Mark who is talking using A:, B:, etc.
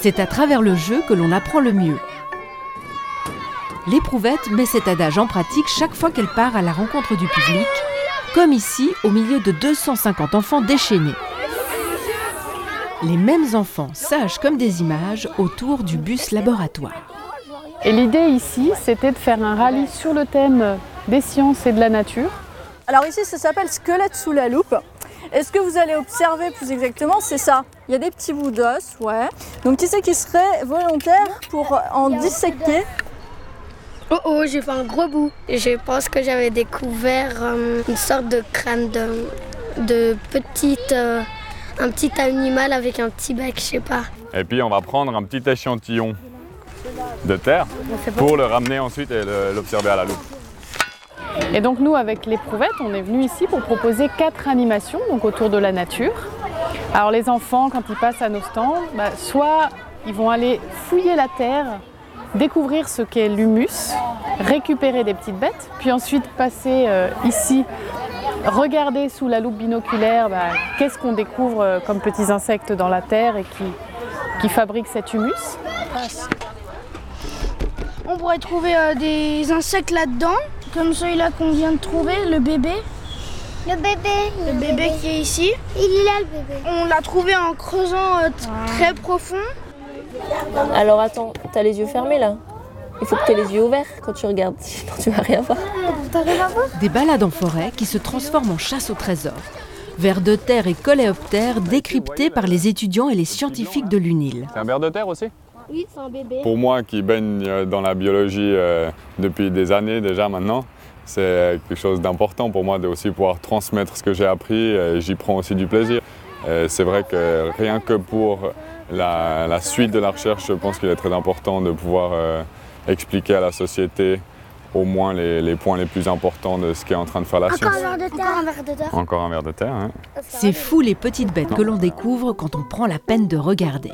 A: C'est à travers le jeu que l'on apprend le mieux. L'éprouvette met cet adage en pratique chaque fois qu'elle part à la rencontre du public, comme ici au milieu de 250 enfants déchaînés. Les mêmes enfants, sages comme des images, autour du bus laboratoire.
B: Et l'idée ici, c'était de faire un rallye sur le thème des sciences et de la nature.
C: Alors ici, ça s'appelle squelette sous la loupe. Et ce que vous allez observer plus exactement, c'est ça. Il y a des petits bouts d'os, ouais. Donc qui c'est qui serait volontaire pour en disséquer
D: Oh oh, j'ai fait un gros bout. Je pense que j'avais découvert euh, une sorte de crâne de, de petite, euh, un petit animal avec un petit bec, je sais pas.
E: Et puis on va prendre un petit échantillon de terre pour le ramener ensuite et l'observer à la loupe.
B: Et donc nous, avec l'éprouvette, on est venu ici pour proposer quatre animations donc autour de la nature. Alors les enfants, quand ils passent à nos stands, bah, soit ils vont aller fouiller la terre, découvrir ce qu'est l'humus, récupérer des petites bêtes, puis ensuite passer euh, ici, regarder sous la loupe binoculaire bah, qu'est-ce qu'on découvre euh, comme petits insectes dans la terre et qui, qui fabriquent cet humus.
F: On pourrait trouver euh, des insectes là-dedans, comme celui-là qu'on vient de trouver, le bébé.
G: Le bébé.
F: Le bébé qui est ici.
G: Il est là le bébé.
F: On l'a trouvé en creusant euh, très profond.
H: Alors attends, t'as les yeux fermés là Il faut que t'aies les yeux ouverts quand tu regardes, sinon tu vas rien voir.
G: T'arrives à voir?
A: Des balades en forêt qui se transforment en chasse au trésor. Vers de terre et coléoptères décryptés par les étudiants et les scientifiques de l'UNIL.
E: C'est un ver de terre aussi?
G: Oui, c'est un bébé.
E: Pour moi qui baigne euh, dans la biologie euh, depuis des années déjà maintenant, c'est quelque chose d'important pour moi de aussi pouvoir transmettre ce que j'ai appris et j'y prends aussi du plaisir. Euh, C'est vrai que rien que pour la, la suite de la recherche, je pense qu'il est très important de pouvoir euh, expliquer à la société au moins les, les points les plus importants de ce qui est en train de faire la
G: Encore
E: science.
G: un verre de terre. Encore un verre de terre.
E: Encore un ver de terre. hein.
A: C'est fou les petites bêtes que l'on découvre quand on prend la peine de regarder.